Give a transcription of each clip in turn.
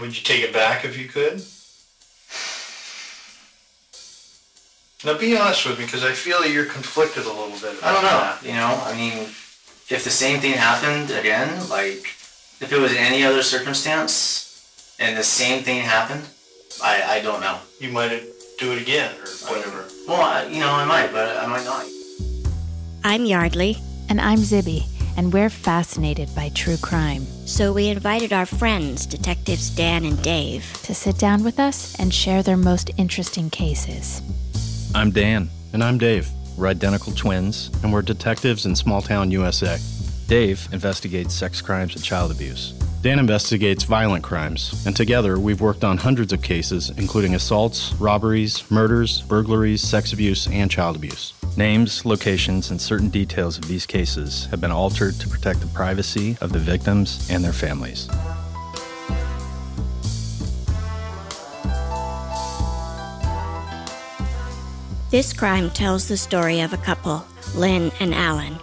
Would you take it back if you could? Now be honest with me, because I feel that you're conflicted a little bit. I don't know. that. You know, I mean, if the same thing happened again, like if it was any other circumstance and the same thing happened, I, I don't know. You might do it again or whatever. Well, I, you know, I might, but I might not. I'm Yeardley, And I'm Zibby, and we're fascinated by true crime. so we invited our friends, Detectives Dan and Dave. To sit down with us and share their most interesting cases. I'm Dan. And I'm Dave. We're identical twins, and we're detectives in small town USA. Dave investigates sex crimes and child abuse. Dan investigates violent crimes, and together we've worked on hundreds of cases, including assaults, robberies, murders, burglaries, sex abuse, and child abuse. Names, locations, and certain details of these cases have been altered to protect the privacy of the victims and their families. This crime tells the story of a couple, Lynn and Alan.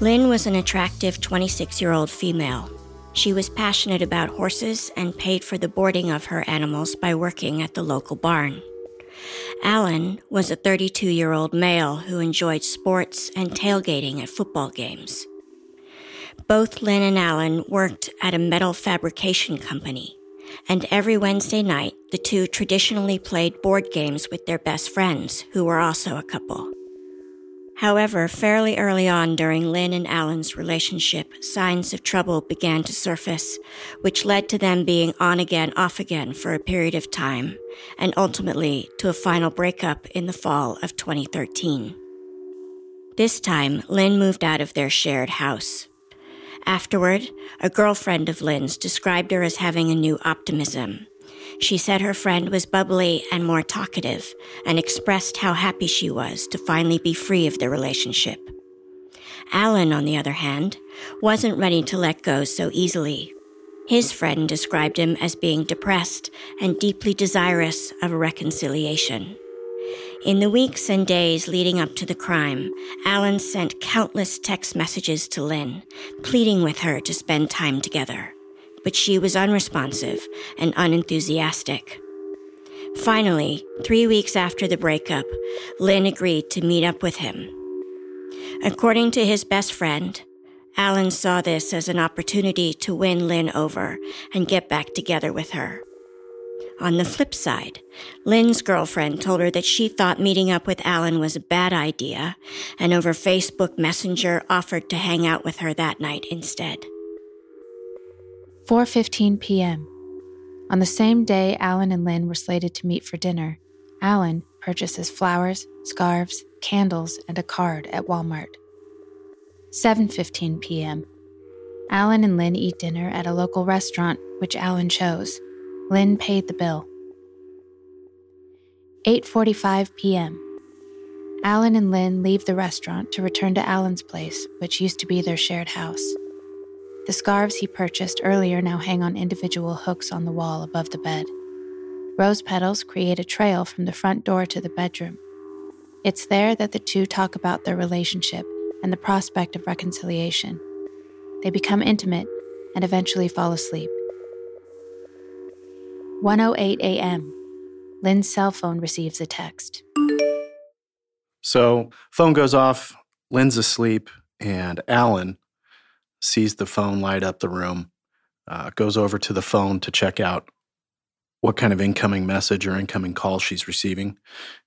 Lynn was an attractive 26 year old female. She was passionate about horses and paid for the boarding of her animals by working at the local barn. Alan was a 32 year old male who enjoyed sports and tailgating at football games. Both Lynn and Alan worked at a metal fabrication company, and every Wednesday night, the two traditionally played board games with their best friends, who were also a couple. However, fairly early on during Lynn and Alan's relationship, signs of trouble began to surface, which led to them being on again, off again for a period of time, and ultimately to a final breakup in the fall of 2013. This time, Lynn moved out of their shared house. Afterward, a girlfriend of Lynn's described her as having a new optimism. She said her friend was bubbly and more talkative and expressed how happy she was to finally be free of the relationship. Alan, on the other hand, wasn't ready to let go so easily. His friend described him as being depressed and deeply desirous of a reconciliation. In the weeks and days leading up to the crime, Alan sent countless text messages to Lynn, pleading with her to spend time together. But she was unresponsive and unenthusiastic. Finally, three weeks after the breakup, Lynn agreed to meet up with him. According to his best friend, Alan saw this as an opportunity to win Lynn over and get back together with her. On the flip side, Lynn's girlfriend told her that she thought meeting up with Alan was a bad idea, and over Facebook Messenger offered to hang out with her that night instead. 4:15 p.m. On the same day Alan and Lynn were slated to meet for dinner, Alan purchases flowers, scarves, candles, and a card at Walmart. 7:15 p.m. Alan and Lynn eat dinner at a local restaurant which Alan chose. Lynn paid the bill. 8:45 p.m. Alan and Lynn leave the restaurant to return to Alan's place, which used to be their shared house. The scarves he purchased earlier now hang on individual hooks on the wall above the bed. Rose petals create a trail from the front door to the bedroom. It's there that the two talk about their relationship and the prospect of reconciliation. They become intimate and eventually fall asleep. 1:08 a.m. Lynn's cell phone receives a text. So, phone goes off, Lynn's asleep, and Alan sees the phone light up the room, uh, goes over to the phone to check out what kind of incoming message or incoming call she's receiving,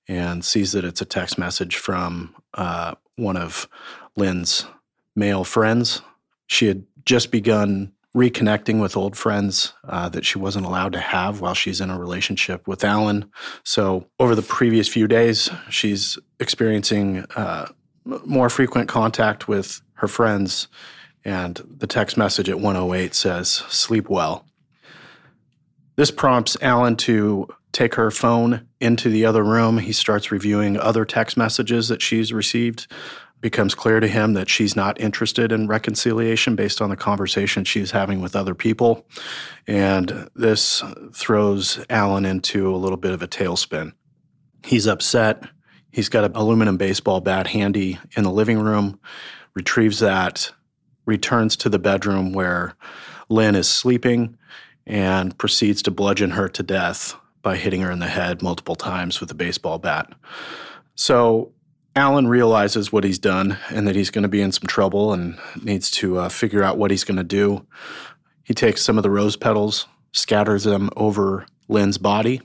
and sees that it's a text message from uh, one of Lynn's male friends. She had just begun reconnecting with old friends uh, that she wasn't allowed to have while she's in a relationship with Alan. So, over the previous few days, she's experiencing uh, more frequent contact with her friends. And the text message at 108 says, Sleep well. This prompts Alan to take her phone into the other room. He starts reviewing other text messages that she's received. Becomes clear to him that she's not interested in reconciliation based on the conversation she's having with other people. And this throws Alan into a little bit of a tailspin. He's upset. He's got an aluminum baseball bat handy in the living room, retrieves that, returns to the bedroom where Lynn is sleeping, and proceeds to bludgeon her to death by hitting her in the head multiple times with a baseball bat. So Alan realizes what he's done and that he's going to be in some trouble and needs to uh, figure out what he's going to do. He takes some of the rose petals, scatters them over Lynn's body.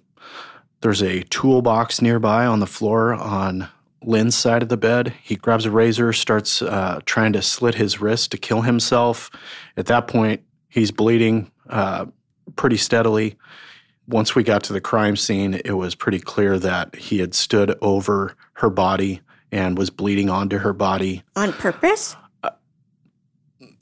There's a toolbox nearby on the floor on Lynn's side of the bed. He grabs a razor, starts uh, trying to slit his wrist to kill himself. At that point, he's bleeding uh, pretty steadily. Once we got to the crime scene, it was pretty clear that he had stood over her body and was bleeding onto her body. On purpose?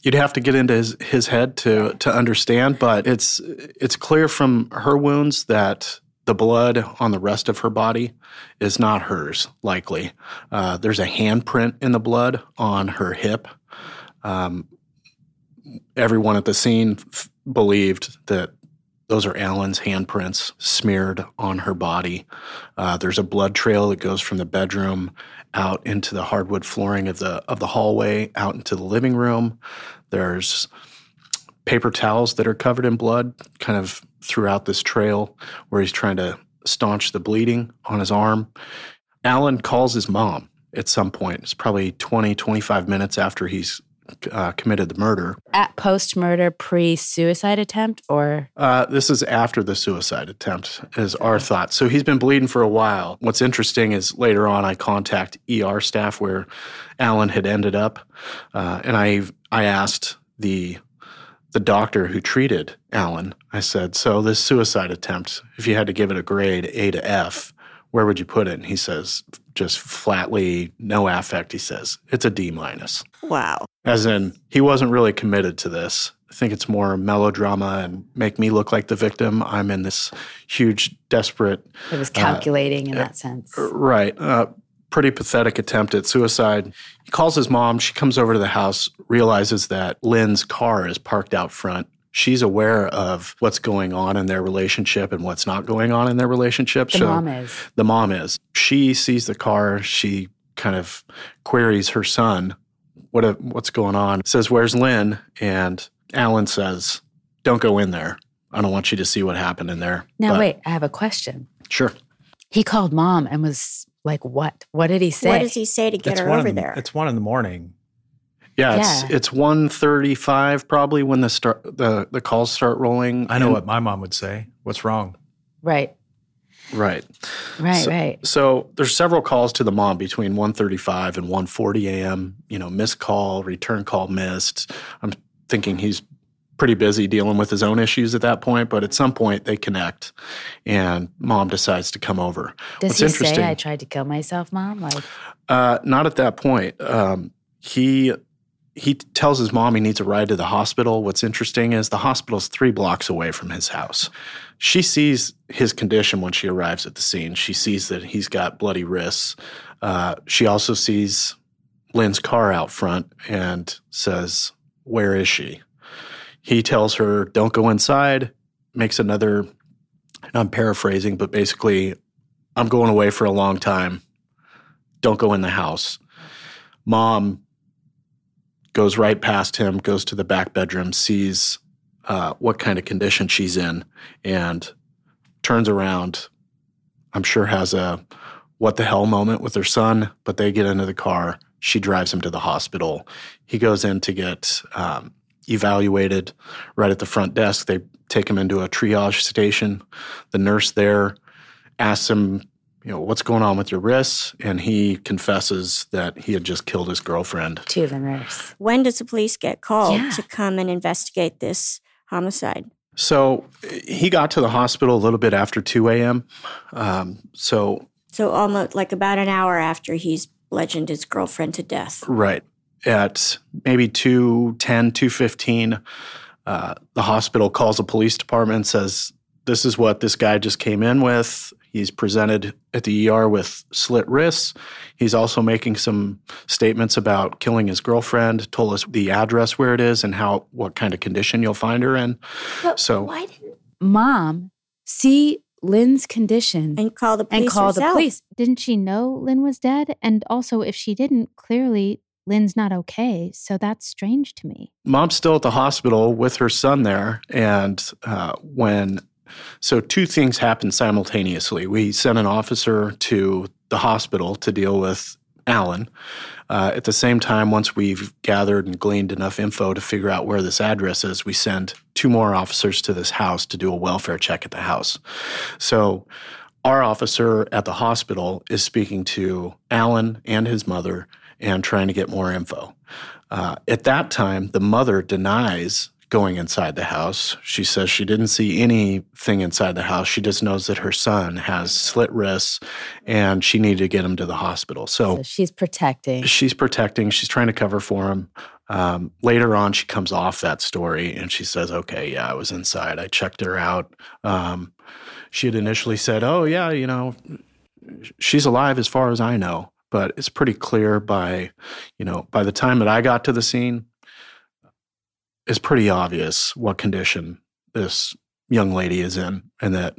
You'd have to get into his, his head to to understand, but it's it's clear from her wounds that the blood on the rest of her body is not hers, likely. Uh, there's a handprint in the blood on her hip. Um, everyone at the scene f- believed that those are Alan's handprints smeared on her body. Uh, there's a blood trail that goes from the bedroom out into the hardwood flooring of the of the hallway, out into the living room. There's paper towels that are covered in blood, kind of throughout this trail where he's trying to staunch the bleeding on his arm. Alan calls his mom at some point. It's probably 20, 25 minutes after he's uh, committed the murder. At post murder, pre suicide attempt, or? Uh, this is after the suicide attempt, is our thought. So he's been bleeding for a while. What's interesting is later on, I contact ER staff where Alan had ended up, uh, and I I asked the the doctor who treated Alan. I said, "So this suicide attempt, if you had to give it a grade A to F, where would you put it?" And he says, just flatly, no affect. He says it's a D minus. Wow. As in, he wasn't really committed to this. I think it's more melodrama and make me look like the victim. I'm in this huge, desperate. It was calculating uh, in that sense. Right. Uh, pretty pathetic attempt at suicide. He calls his mom. She comes over to the house, realizes that Lynn's car is parked out front. She's aware of what's going on in their relationship and what's not going on in their relationship. The so mom is. The mom is. She sees the car. She kind of queries her son, what what's going on? Says, "Where's Lynn?" And Alan says, "Don't go in there. I don't want you to see what happened in there." Now but, wait, I have a question. Sure. He called mom and was like, "What? What did he say? What does he say to get it's her over in, there?" It's one in the morning. Yeah, it's yeah. it's one thirty five probably when the start the the calls start rolling. I know what my mom would say. What's wrong? Right. Right. Right, so, right. So there's several calls to the mom between 1:35 and 1:40 a.m. You know, missed call, return call missed. I'm thinking he's pretty busy dealing with his own issues at that point, but at some point they connect, and mom decides to come over. Does What's he say I tried to kill myself, mom? Like, uh, not at that point. Um, he he tells his mom he needs a ride to the hospital. What's interesting is the hospital's three blocks away from his house. She sees his condition when she arrives at the scene. She sees that he's got bloody wrists. Uh, she also sees Lynn's car out front and says, Where is she? He tells her, Don't go inside, makes another, I'm paraphrasing, but basically, I'm going away for a long time. Don't go in the house. Mom goes right past him, goes to the back bedroom, sees uh, what kind of condition she's in, and turns around. I'm sure has a what the hell moment with her son, but they get into the car. She drives him to the hospital. He goes in to get um, evaluated right at the front desk. They take him into a triage station. The nurse there asks him you know, what's going on with your wrists? And he confesses that he had just killed his girlfriend. To the nurse. When does the police get called yeah. to come and investigate this homicide? So he got to the hospital a little bit after 2 a.m. Um, so, so almost like about an hour after he's bludgeoned his girlfriend to death. Right. At maybe 210, 215, uh, the hospital calls the police department and says, This is what this guy just came in with. He's presented at the ER with slit wrists. He's also making some statements about killing his girlfriend. Told us the address where it is and how what kind of condition you'll find her in. But so why didn't mom see Lynn's condition and call the police and call herself. the police? Didn't she know Lynn was dead? And also, if she didn't, clearly Lynn's not okay, so that's strange to me. Mom's still at the hospital with her son there. And uh, when, so two things happened simultaneously. We sent an officer to the hospital to deal with Alan. Uh, at the same time, once we've gathered and gleaned enough info to figure out where this address is, we send two more officers to this house to do a welfare check at the house. So our officer at the hospital is speaking to Alan and his mother and trying to get more info. Uh, at that time, the mother denies going inside the house. She says she didn't see anything inside the house. She just knows that her son has slit wrists and she needed to get him to the hospital. So, So she's protecting. she's protecting, she's trying to cover for him. Um, later on, she comes off that story and she says, Okay, yeah, I was inside. I checked her out. Um, she had initially said, Oh, yeah, you know, she's alive as far as I know. But it's pretty clear by, you know, by the time that I got to the scene, it's pretty obvious what condition this young lady is in and that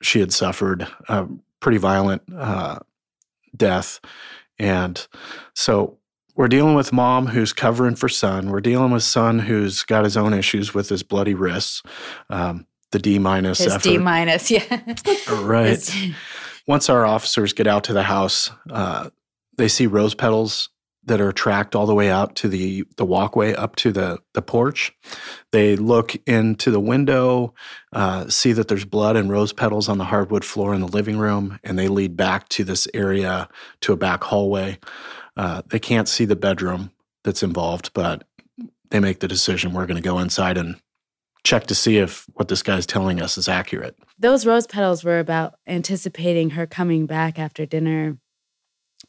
she had suffered a pretty violent uh, death. And so we're dealing with mom who's covering for son. We're dealing with son who's got his own issues with his bloody wrists. Um, the D minus His effort. D minus, yeah. Right. Once our officers get out to the house, uh, they see rose petals that are tracked all the way out to the the walkway up to the the porch. They look into the window, uh, see that there's blood and rose petals on the hardwood floor in the living room, and they lead back to this area to a back hallway. Uh, they can't see the bedroom that's involved, but they make the decision we're going to go inside and check to see if what this guy's telling us is accurate. Those rose petals were about anticipating her coming back after dinner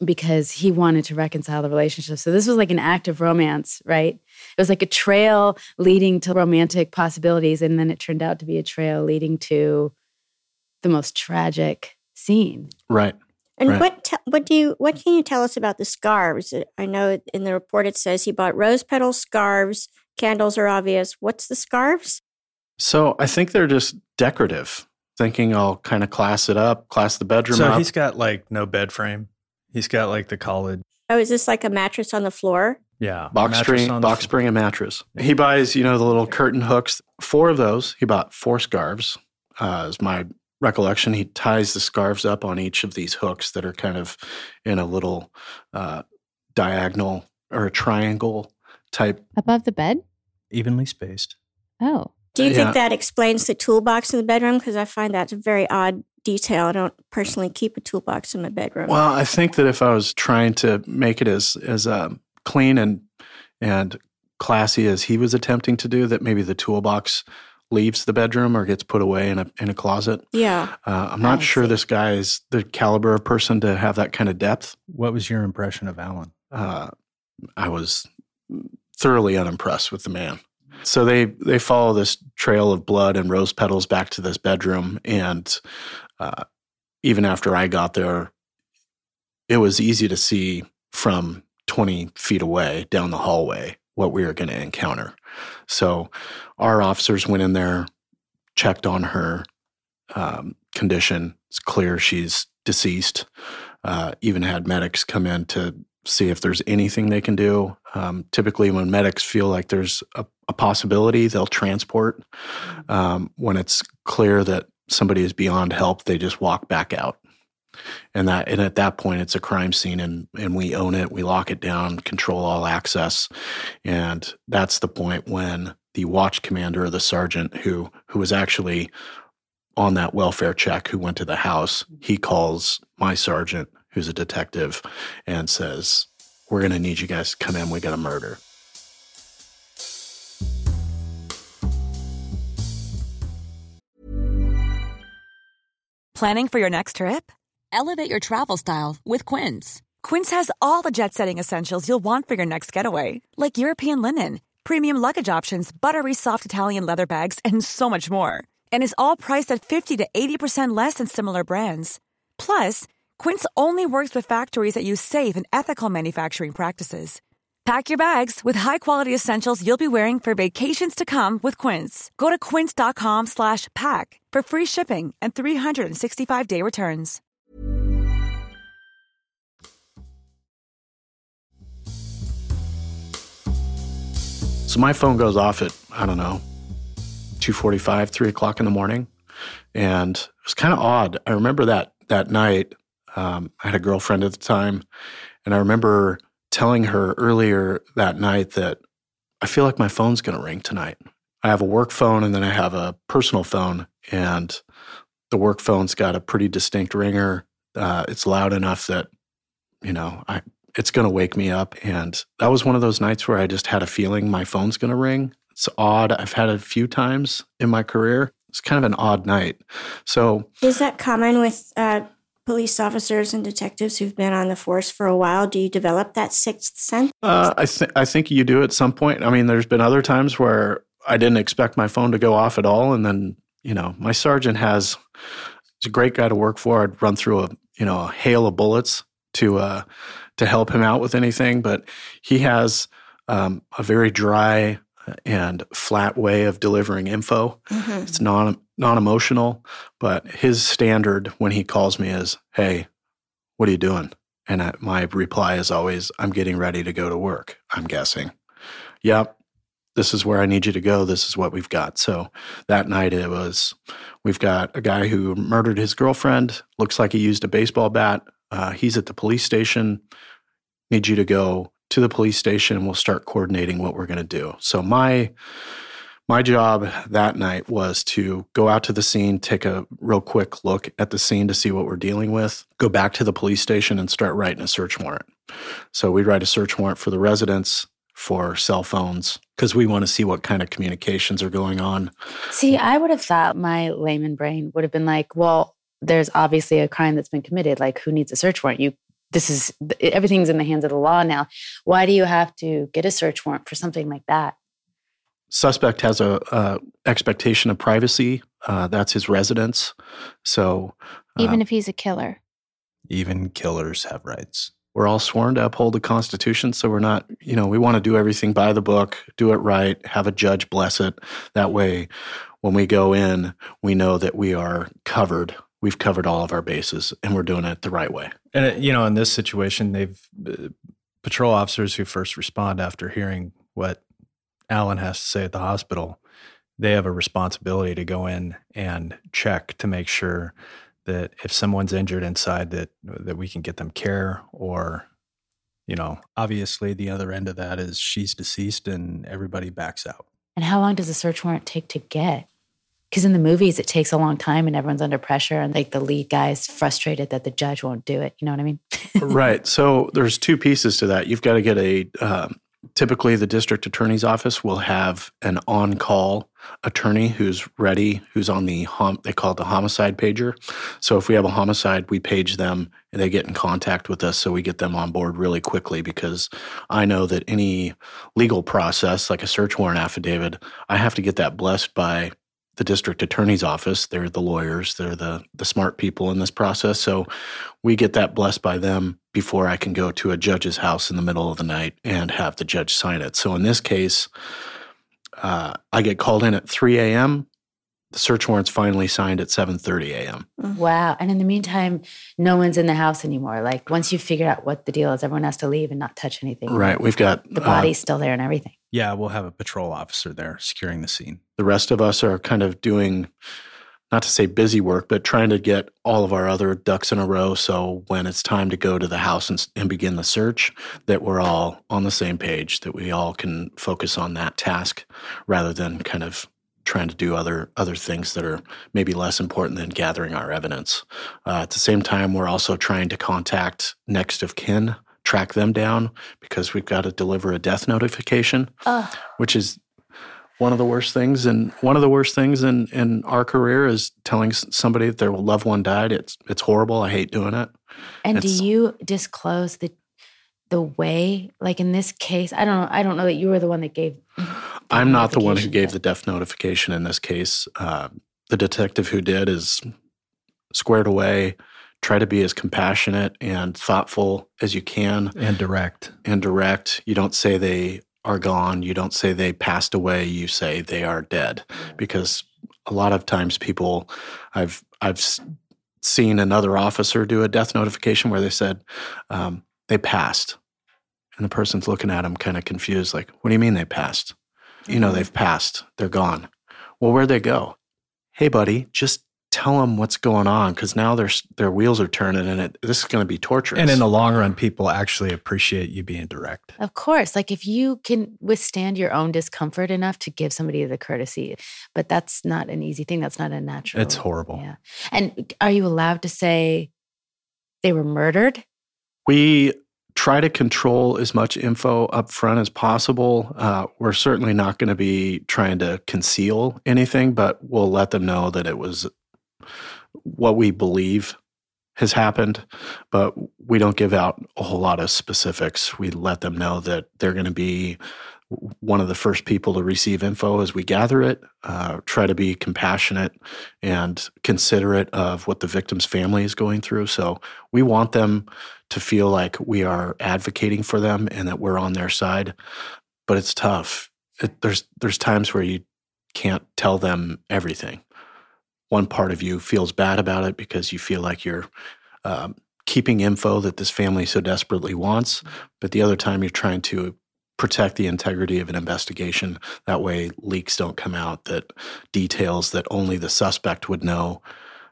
because he wanted to reconcile the relationship. So this was like an act of romance, right? It was like a trail leading to romantic possibilities. And then it turned out to be a trail leading to the most tragic scene. Right. And Right. what te- what do you what can you tell us about the scarves? I know in the report it says he bought rose petal scarves. Candles are obvious. What's the scarves? So I think they're just decorative, thinking I'll kind of class it up, class the bedroom So up. he's got like no bed frame. He's got like the college. Oh, is this like a mattress on the floor? Yeah. box spring, on the box spring, and mattress. He buys, you know, the little curtain hooks. Four of those. He bought four scarves. Uh, is my recollection. He ties the scarves up on each of these hooks that are kind of in a little uh, diagonal or a triangle type. Above the bed? Evenly spaced. Oh. Do you Yeah. think that explains the toolbox in the bedroom? Because I find that's a very odd detail. I don't personally keep a toolbox in my bedroom. Well, I think that if I was trying to make it as as um, clean and and classy as he was attempting to do, that maybe the toolbox leaves the bedroom or gets put away in a in a closet. yeah. Uh, I'm not I sure see. this guy is the caliber of person to have that kind of depth. What was your impression of Alan? Uh, I was thoroughly unimpressed with the man. So they they follow this trail of blood and rose petals back to this bedroom, and uh, even after I got there, it was easy to see from 20 feet away down the hallway what we were going to encounter. So our officers went in there, checked on her um, condition. It's clear she's deceased. Uh, even had medics come in to see if there's anything they can do. Um, typically, when medics feel like there's a, a possibility, they'll transport. Um, when it's clear that somebody is beyond help, they just walk back out. And that, and at that point, it's a crime scene, and and we own it. We lock it down, control all access, and that's the point when the watch commander or the sergeant who who was actually on that welfare check who went to the house, he calls my sergeant, who's a detective, and says, We're going to need you guys to come in. We got a murder. Planning for your next trip? Elevate your travel style with Quince. Quince has all the jet setting essentials you'll want for your next getaway, like European linen, premium luggage options, buttery soft Italian leather bags, and so much more. And is all priced at 50 to 80% less than similar brands. Plus, Quince only works with factories that use safe and ethical manufacturing practices. Pack your bags with high-quality essentials you'll be wearing for vacations to come with Quince. Go to quince.com slash pack for free shipping and 365-day returns. So my phone goes off at, I don't know, 2.45, 3 o'clock in the morning. And it was kind of odd. I remember that that night, um, I had a girlfriend at the time, and I remember telling her earlier that night that I feel like my phone's going to ring tonight. I have a work phone and then I have a personal phone, and the work phone's got a pretty distinct ringer. Uh, it's loud enough that, you know, I it's going to wake me up. And that was one of those nights where I just had a feeling my phone's going to ring. It's odd. I've had it a few times in my career. It's kind of an odd night. So, is that common with uh, police officers and detectives who've been on the force for a while? Do you develop that sixth sense? Uh, I think I think you do at some point. I mean, there's been other times where I didn't expect my phone to go off at all, and then you know, my sergeant has he's a great guy to work for. I'd run through a you know a hail of bullets to uh, to help him out with anything, but he has um, a very dry and flat way of delivering info. Mm-hmm. It's non non emotional, but his standard when he calls me is, "Hey, what are you doing?" And I, my reply is always, "I'm getting ready to go to work." I'm guessing. Yep, this is where I need you to go. This is what we've got. So that night it was, we've got a guy who murdered his girlfriend. Looks like he used a baseball bat. Uh, he's at the police station. Need you to go to the police station and we'll start coordinating what we're going to do. So my my job that night was to go out to the scene, take a real quick look at the scene to see what we're dealing with, go back to the police station and start writing a search warrant. So we write a search warrant for the residents for cell phones because we want to see what kind of communications are going on. See, I would have thought my layman brain would have been like, well, there's obviously a crime that's been committed. Like, who needs a search warrant? You this is everything's in the hands of the law now. Why do you have to get a search warrant for something like that? Suspect has a, a expectation of privacy. Uh, that's his residence. So even uh, if he's a killer, even killers have rights. We're all sworn to uphold the Constitution, so we're not, you know, we want to do everything by the book, do it right, have a judge bless it. That way, when we go in, we know that we are covered we've covered all of our bases and we're doing it the right way. And you know, in this situation, they've uh, patrol officers who first respond after hearing what Alan has to say at the hospital, they have a responsibility to go in and check to make sure that if someone's injured inside that that we can get them care or you know obviously the other end of that is she's deceased and everybody backs out. And how long does a search warrant take to get? Because in the movies it takes a long time and everyone's under pressure and like the lead guy's frustrated that the judge won't do it you know what i mean? Right so there's two pieces to that. You've got to get a um, typically the district attorney's office will have an on-call attorney who's ready who's on the hom- they call it the homicide pager. So if we have a homicide we page them and they get in contact with us so we get them on board really quickly because i know that any legal process like a search warrant affidavit i have to get that blessed by the district attorney's office. They're the lawyers, they're the, the smart people in this process. So we get that blessed by them before I can go to a judge's house in the middle of the night and have the judge sign it. So in this case, uh, I get called in at 3 a.m the search warrant's finally signed at 7:30 a.m. Mm-hmm. Wow! And in the meantime, no one's in the house anymore. Like once you figure out what the deal is, everyone has to leave and not touch anything. Right. We've got the body's uh, still there and everything. Yeah, we'll have a patrol officer there securing the scene. The rest of us are kind of doing, not to say busy work, but trying to get all of our other ducks in a row. So when it's time to go to the house and, and begin the search, that we're all on the same page, that we all can focus on that task rather than kind of trying to do other other things that are maybe less important than gathering our evidence. Uh, at the same time, we're also trying to contact next of kin, track them down because we've got to deliver a death notification, which is one of the worst things. And one of the worst things in in our career is telling somebody that their loved one died. It's it's horrible. I hate doing it. And it's, do you disclose the the way, like in this case? I don't know. I don't know that you were the one that gave I'm not the one who gave the death notification in this case. Uh, the detective who did is squared away. Try to be as compassionate and thoughtful as you can. And direct. And direct. You don't say they are gone. You don't say they passed away. You say they are dead. Because a lot of times people, I've, I've seen another officer do a death notification where they said um, they passed. And the person's looking at them kind of confused, like, what do you mean they passed? You know, they've passed, they're gone. Well, where'd they go? Hey, buddy, just tell them what's going on because now their their wheels are turning and it, this is going to be torturous. And in the long run, people actually appreciate you being direct. Of course, like if you can withstand your own discomfort enough to give somebody the courtesy, but that's not an easy thing. That's not a natural. It's horrible. Yeah. And are you allowed to say they were murdered? we try to control as much info up front as possible. Uh, we're certainly not going to be trying to conceal anything, but we'll let them know that it was what we believe has happened. But we don't give out a whole lot of specifics. We let them know that they're going to be one of the first people to receive info as we gather it. Uh, try to be compassionate and considerate of what the victim's family is going through. So we want them to feel like we are advocating for them and that we're on their side. But it's tough. It, there's there's times where you can't tell them everything. One part of you feels bad about it because you feel like you're um, keeping info that this family so desperately wants, but the other time you're trying to protect the integrity of an investigation. That way, leaks don't come out that details that only the suspect would know.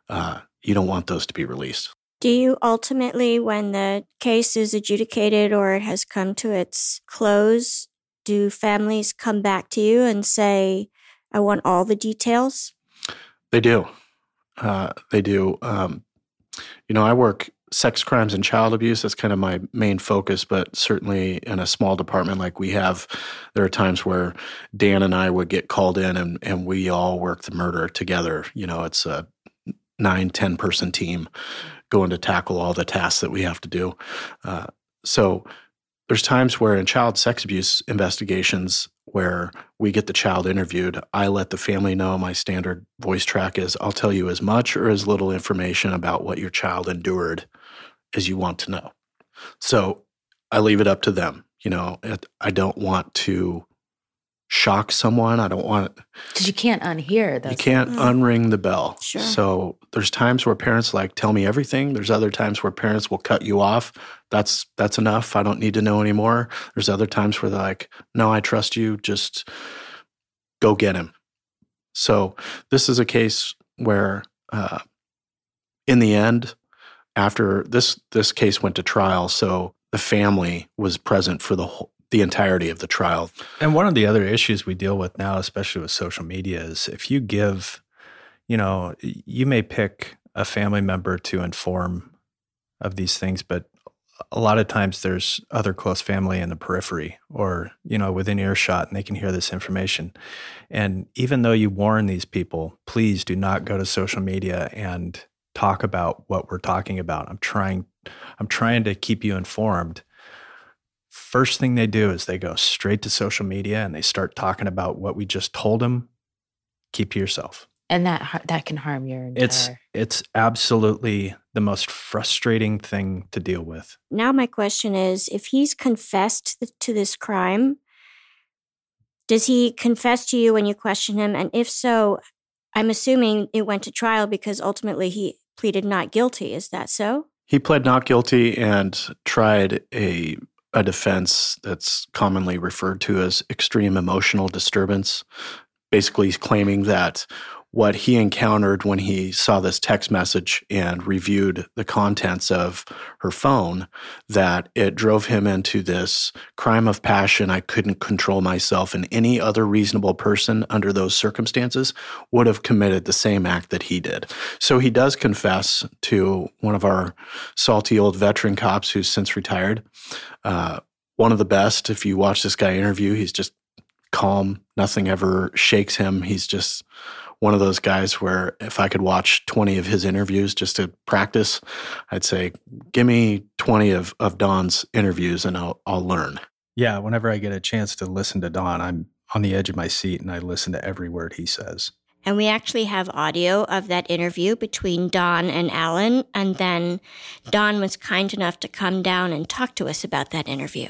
Uh, you don't want those to be released. Do you ultimately, when the case is adjudicated or it has come to its close, do families come back to you and say, I want all the details? They do. Uh, they do. Um, you know, I work sex crimes and child abuse. That's kind of my main focus, but certainly in a small department like we have, there are times where Dan and I would get called in and, and we all work the murder together. You know, it's a nine, 10 person team going to tackle all the tasks that we have to do. Uh, so there's times where in child sex abuse investigations where we get the child interviewed, I let the family know my standard voice track is I'll tell you as much or as little information about what your child endured as you want to know. So I leave it up to them. You know, I don't want to shock someone. I don't want Because you can't unhear those. you can't Mm. unring the bell. Sure. So there's times where parents like tell me everything. There's other times where parents will cut you off. That's that's enough. I don't need to know anymore. There's other times where they're like, "No, I trust you. Just go get him." So this is a case where, uh, in the end, after this this case went to trial, so the family was present for the whole, the entirety of the trial. And one of the other issues we deal with now, especially with social media, is if you give, you know, you may pick a family member to inform of these things, but a lot of times there's other close family in the periphery or, you know, within earshot and they can hear this information. And even though you warn these people, please do not go to social media and talk about what we're talking about. I'm trying I'm trying to keep you informed first thing they do is they go straight to social media and they start talking about what we just told them keep to yourself and that that can harm your entire. it's it's absolutely the most frustrating thing to deal with Now, my question is if he's confessed to this crime, does he confess to you when you question him? And if so, I'm assuming it went to trial because ultimately he pleaded not guilty. Is that so? He pled not guilty and tried a a defense that's commonly referred to as extreme emotional disturbance. Basically, claiming that what he encountered when he saw this text message and reviewed the contents of her phone, that it drove him into this crime of passion. I couldn't control myself, and any other reasonable person under those circumstances would have committed the same act that he did. So he does confess to one of our salty old veteran cops who's since retired. Uh, one of the best. If you watch this guy interview, he's just calm. Nothing ever shakes him. He's just one of those guys where if I could watch 20 of his interviews just to practice, I'd say, give me 20 of, of Don's interviews and I'll, I'll learn. yeah whenever i get a chance to listen to don i'm on the edge of my seat and i listen to every word he says And we actually have audio of that interview between Don and Alan. And then Don was kind enough to come down and talk to us about that interview.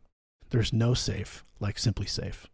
There's no safe like SimpliSafe.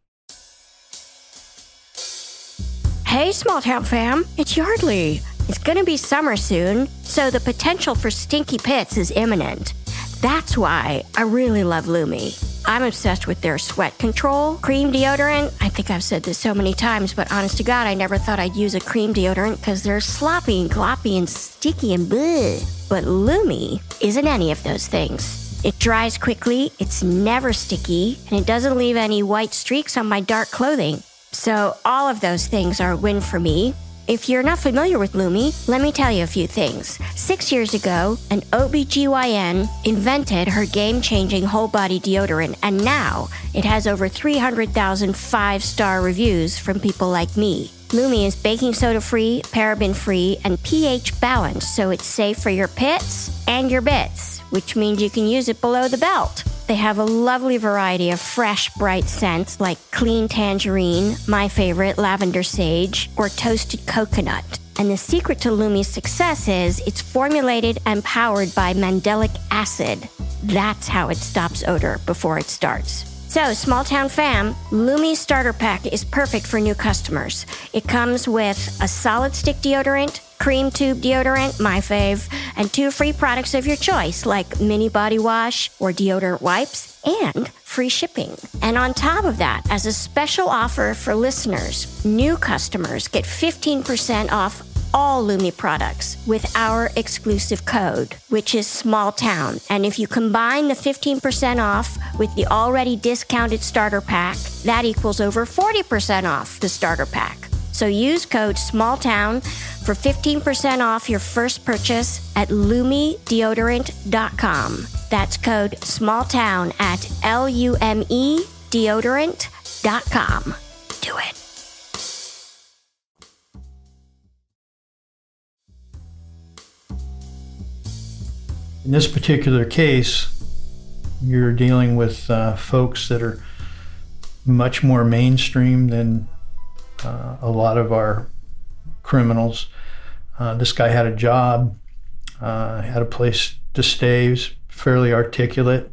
Hey, small town fam, it's Yeardley. It's gonna be summer soon, so the potential for stinky pits is imminent. That's why I really love Lume. I'm obsessed with their sweat control cream deodorant. I think I've said this so many times, but honest to God, I never thought I'd use a cream deodorant because they're sloppy and gloppy and sticky and bleh. But Lume isn't any of those things. It dries quickly, it's never sticky, and it doesn't leave any white streaks on my dark clothing. So, all of those things are a win for me. If you're not familiar with Lume, let me tell you a few things. Six years ago, an OBGYN invented her game changing whole body deodorant, and now it has over 300,000 five star reviews from people like me. Lume is baking soda free, paraben free, and pH balanced, so it's safe for your pits and your bits, which means you can use it below the belt. They have a lovely variety of fresh, bright scents like clean tangerine, my favorite, lavender sage, or toasted coconut. And the secret to Lume's success is it's formulated and powered by mandelic acid. That's how it stops odor before it starts. So, small town fam, Lume starter pack is perfect for new customers. It comes with a solid stick deodorant, cream tube deodorant, my fave, and two free products of your choice like mini body wash or deodorant wipes and free shipping. And on top of that, as a special offer for listeners, new customers get 15% off all Lume products with our exclusive code, which is small town. And if you combine the 15% off with the already discounted starter pack, that equals over 40% off the starter pack. So use code SMALLTOWN for 15% off your first purchase at lumedeodorant.com. That's code SMALLTOWN at L U M E deodorant.com. Do it. In this particular case, you're dealing with uh, folks that are much more mainstream than uh, a lot of our criminals. Uh, this guy had a job, uh, had a place to stay, was fairly articulate.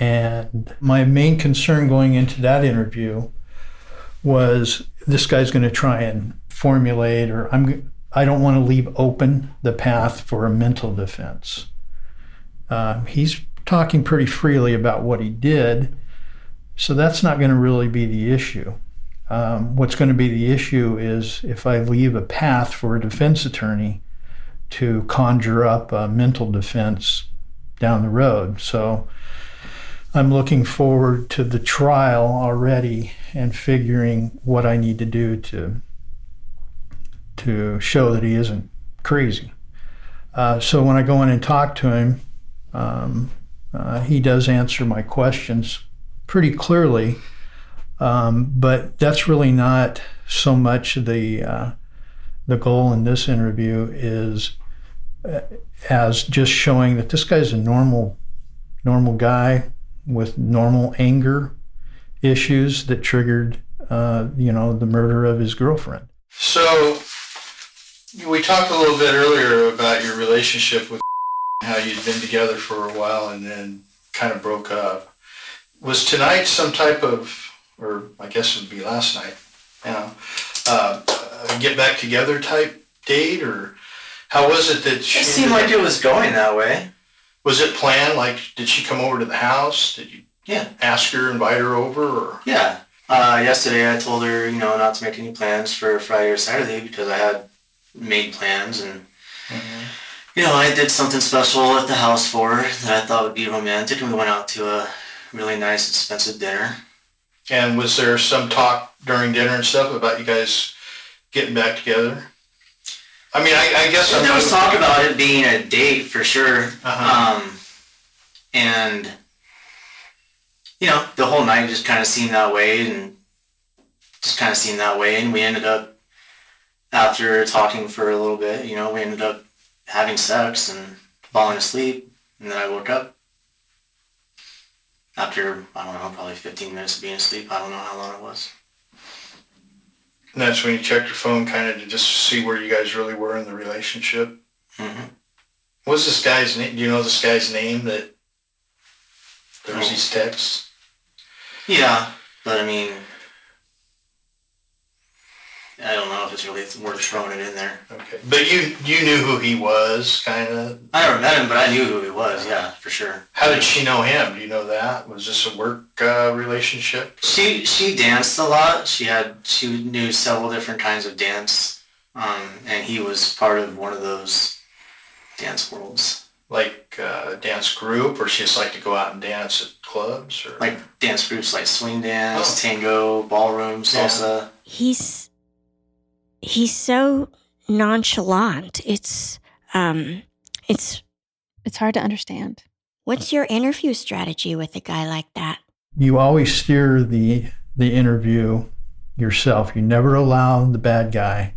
And my main concern going into that interview was this guy's going to try and formulate, or I'm, I don't want to leave open the path for a mental defense. Uh, he's talking pretty freely about what he did, so that's not going to really be the issue. Um, what's going to be the issue is if I leave a path for a defense attorney to conjure up a mental defense down the road. So I'm looking forward to the trial already and figuring what I need to do to to show that he isn't crazy. Uh, so when I go in and talk to him, um, uh, he does answer my questions pretty clearly, um, but that's really not so much the uh, the goal in this interview is uh, as just showing that this guy's a normal normal guy with normal anger issues that triggered uh, you know the murder of his girlfriend. So we talked a little bit earlier about your relationship with how you'd been together for a while and then kind of broke up. Was tonight some type of, or I guess it would be last night, you know, uh, a get back together type date, or how was it that she? It seemed like it was going that way. Was it planned? Like, did she come over to the house? Did you Yeah. ask her, invite her over, or? Yeah. Uh, yesterday I told her, you know, not to make any plans for Friday or Saturday because I had made plans and, you know, I did something special at the house for her that I thought would be romantic and we went out to a really nice, expensive dinner. And was there some talk during dinner and stuff about you guys getting back together? I mean, I, I guess there was talk about it being a date for sure. Uh-huh. Um, and, you know, the whole night just kind of seemed that way and just kind of seemed that way. And we ended up, after talking for a little bit, you know, we ended up having sex and falling asleep. And then I woke up after, I don't know, probably 15 minutes of being asleep. I don't know how long it was. And that's when you checked your phone, kind of to just see where you guys really were in the relationship. hmm What's this guy's name? Do you know this guy's name that there was No. these texts? Yeah, but I mean, I don't know if it's really worth throwing it in there. Okay, but you you knew who he was, kind of. I never met him, but I knew who he was. Yeah, for sure. How did she know him? Do you know that? Was this a work uh, relationship? She she danced a lot. She had she knew several different kinds of dance, um, and he was part of one of those dance worlds, Like uh, a dance group, or she just like to go out and dance at clubs, or like dance groups like swing dance, Oh. tango, ballroom, salsa. He's he's so nonchalant. It's um it's It's hard to understand. what's your interview strategy with a guy like that? You always steer the the interview yourself. You never allow the bad guy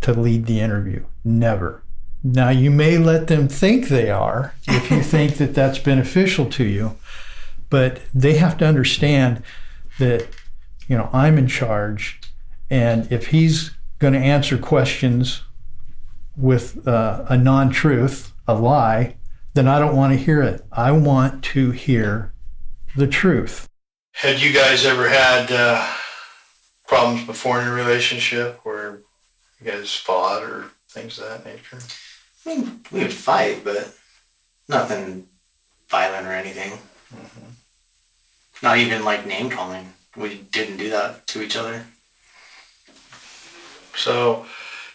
to lead the interview. Never. Now you may let them think they are if you think that that's beneficial to you, but they have to understand that you know I'm in charge, and if he's going to answer questions with uh, a non-truth, a lie, then I don't want to hear it. I want to hear the truth. had you guys ever had uh, problems before in your relationship where you guys fought or things of that nature? I mean, we would fight, but nothing violent or anything. Mm-hmm. Not even like name calling. We didn't do that to each other. So,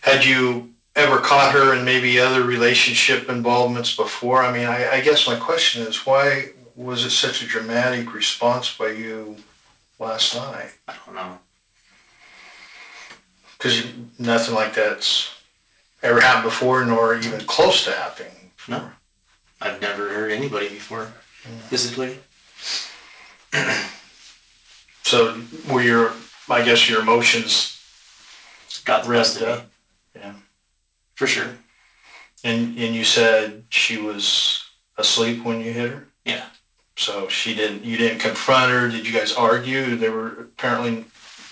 had you ever caught her in maybe other relationship involvements before? I mean, I, I guess my question is why was it such a dramatic response by you last night? I don't know. Because nothing like that's ever happened before, nor even close to happening. No. I've never heard anybody before mm. physically. So, were your, I guess, your emotions Got the best of me. up? Yeah. For sure. And and you said she was asleep when you hit her. Yeah. So she didn't. You didn't confront her. Did you guys argue? There were apparently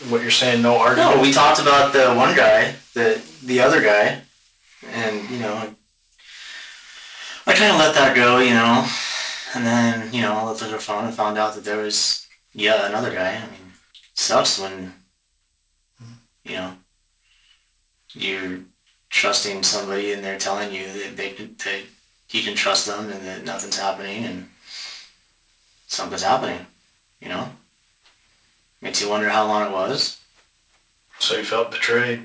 what you're saying. No argument. No, we talked about the one guy, the the other guy, and you know, I kind of let that go, you know, and then you know, I looked at her phone and found out that there was yeah another guy. I mean, sucks when mm-hmm. you know you're trusting somebody and they're telling you that they can that you can trust them and that nothing's happening and something's happening, you know. Makes you wonder how long it was. So you felt betrayed.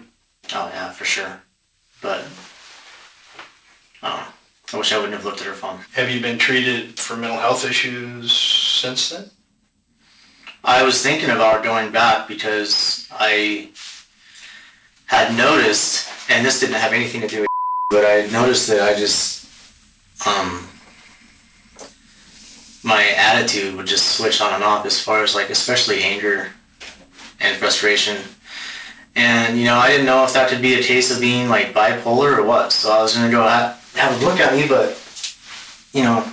Oh yeah, for sure. But I don't know. I wish I wouldn't have looked at her phone. Have you been treated for mental health issues since then? I was thinking about going back because I had noticed, and this didn't have anything to do with, but I noticed that I just, um, my attitude would just switch on and off as far as like, especially anger and frustration. And, you know, I didn't know if that could be a case of being like bipolar or what. So I was going to go ha- have a look at me, but, you know,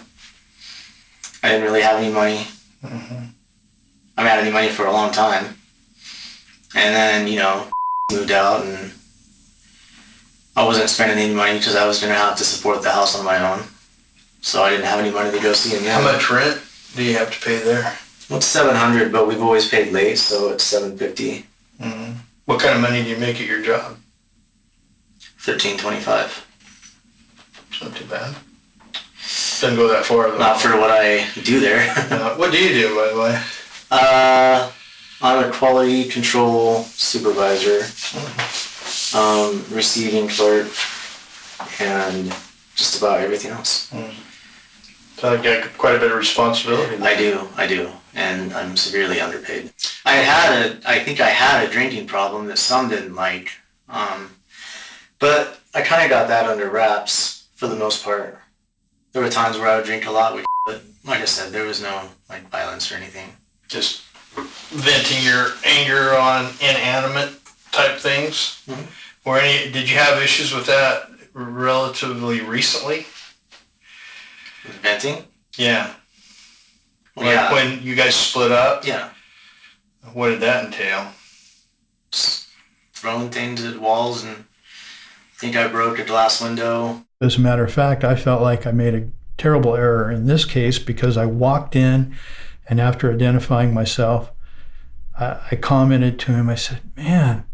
I didn't really have any money. I haven't had any money for a long time. And then, you know, moved out and I wasn't spending any money because I was going to have to support the house on my own. So I didn't have any money to go see him yet. How much rent do you have to pay there? Well, it's 700 but we've always paid late, so it's 750 hmm What kind of money do you make at your job? 1325 It's not too bad. Doesn't go that far though. Not for what I do there. Uh, what do you do, by the way? uh, I'm a quality control supervisor, um, receiving clerk, and just about everything else. So I've got quite a bit of responsibility. I do, I do, and I'm severely underpaid. I had a, I think I had a drinking problem that some didn't like, um, but I kind of got that under wraps for the most part. There were times where I would drink a lot, but like I said, there was no like violence or anything. Just venting your anger on inanimate type things. Mhm. Or any? Did you have issues with that relatively recently? Venting? Yeah. Like Yeah. when you guys split up, Yeah, what did that entail? just throwing things at walls, and I think I broke a glass window. As a matter of fact, I felt like I made a terrible error in this case because I walked in and after identifying myself, I, I commented to him, I said, Man,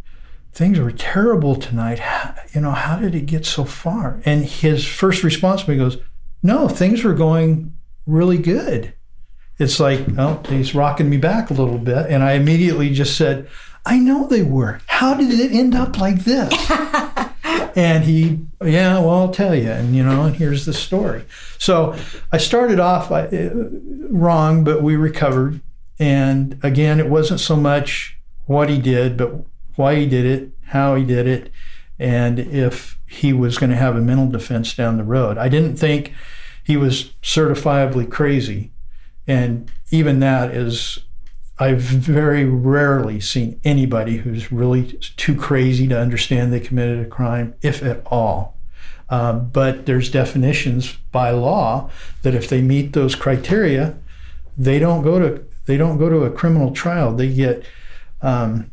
things were terrible tonight. How, you know, how did it get so far? And his first response to me goes, No, things were going really good. It's like, oh, he's rocking me back a little bit. And I immediately just said, I know they were. How did it end up like this? And he, yeah, well, I'll tell you. And, you know, and here's the story. So I started off uh, wrong, but we recovered. And again, it wasn't so much what he did, but why he did it, how he did it, and if he was going to have a mental defense down the road. I didn't think he was certifiably crazy. And even that is I've very rarely seen anybody who's really too crazy to understand they committed a crime, if at all. Um, but there's definitions by law that if they meet those criteria, they don't go to they don't go to a criminal trial. They get um,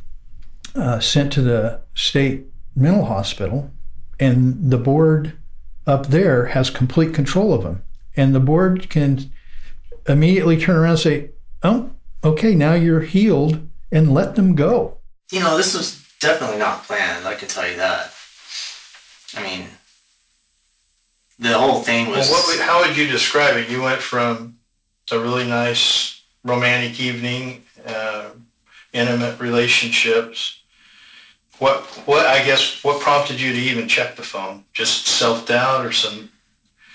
uh, sent to the state mental hospital, and the board up there has complete control of them. And the board can immediately turn around and say, "Oh, okay, now you're healed and let them go. You know, this was definitely not planned. I can tell you that. I mean, the whole thing was. Well, what would, how would you describe it? You went from a really nice romantic evening, uh, intimate relationships. What what I guess what prompted you to even check the phone? Just self doubt or some?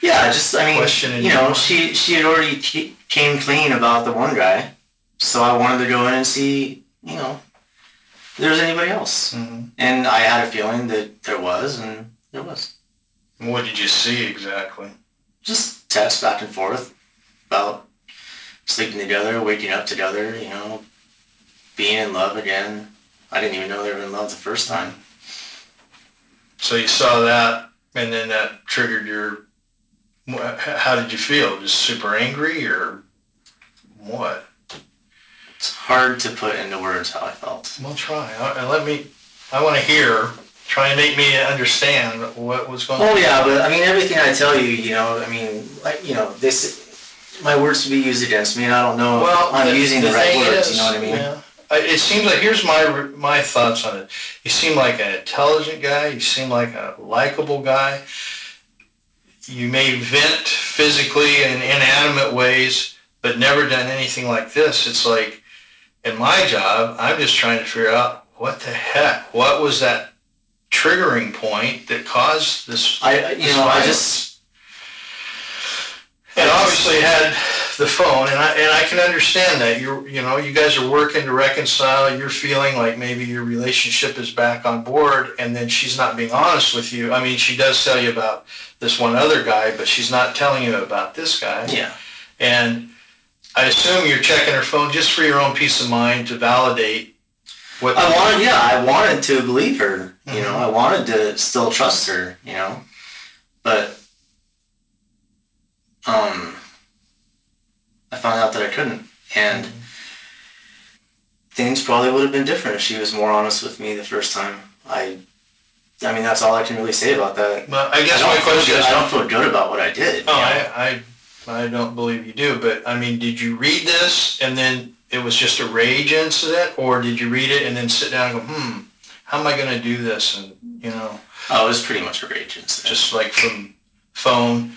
yeah, just I mean, question in you know, she she had already t- came clean about the one guy, so I wanted to go in and see, you know, if there was anybody else, Mhm. and I had a feeling that there was, and there was. What did you see exactly? Just text back and forth about sleeping together, waking up together, you know, being in love again. I didn't even know they were in love the first time. So you saw that, and then that triggered your. How did you feel? Just super angry or what? It's hard to put into words how I felt. Well, try. Uh, let me. I want to hear. Try and make me understand what was going on. Oh yeah, but I mean everything I tell you, you know, I mean, like you know, this my words to be used against me, and I don't know Well, if I'm using the, right words. is, you know what I mean? yeah, It seems like here's my my thoughts on it. You seem like an intelligent guy. You seem like a likable guy. You may vent physically in inanimate ways, but never done anything like this. It's like in my job, I'm just trying to figure out what the heck, what was that triggering point that caused this I you It's know I just and obviously had the phone, and I and I can understand that you you know you guys are working to reconcile. You're feeling like maybe your relationship is back on board, and then she's not being honest with you. I mean, she does tell you about this one other guy, but she's not telling you about this guy. yeah And I assume you're checking her phone just for your own peace of mind to validate what I wanted yeah I wanted to believe her. You know Mhm. I wanted to still trust her. You know, but um I found out that I couldn't, and Mm-hmm. things probably would have been different if she was more honest with me the first time. I. I mean, that's all I can really say about that. Well, I guess I my question good, is, I don't feel good about what I did. Oh, you know? I, I, I don't believe you do. But I mean, did you read this and then it was just a rage incident, or did you read it and then sit down and go, hmm, how am I going to do this? And you know, Oh, it was pretty much a rage incident. just like from phone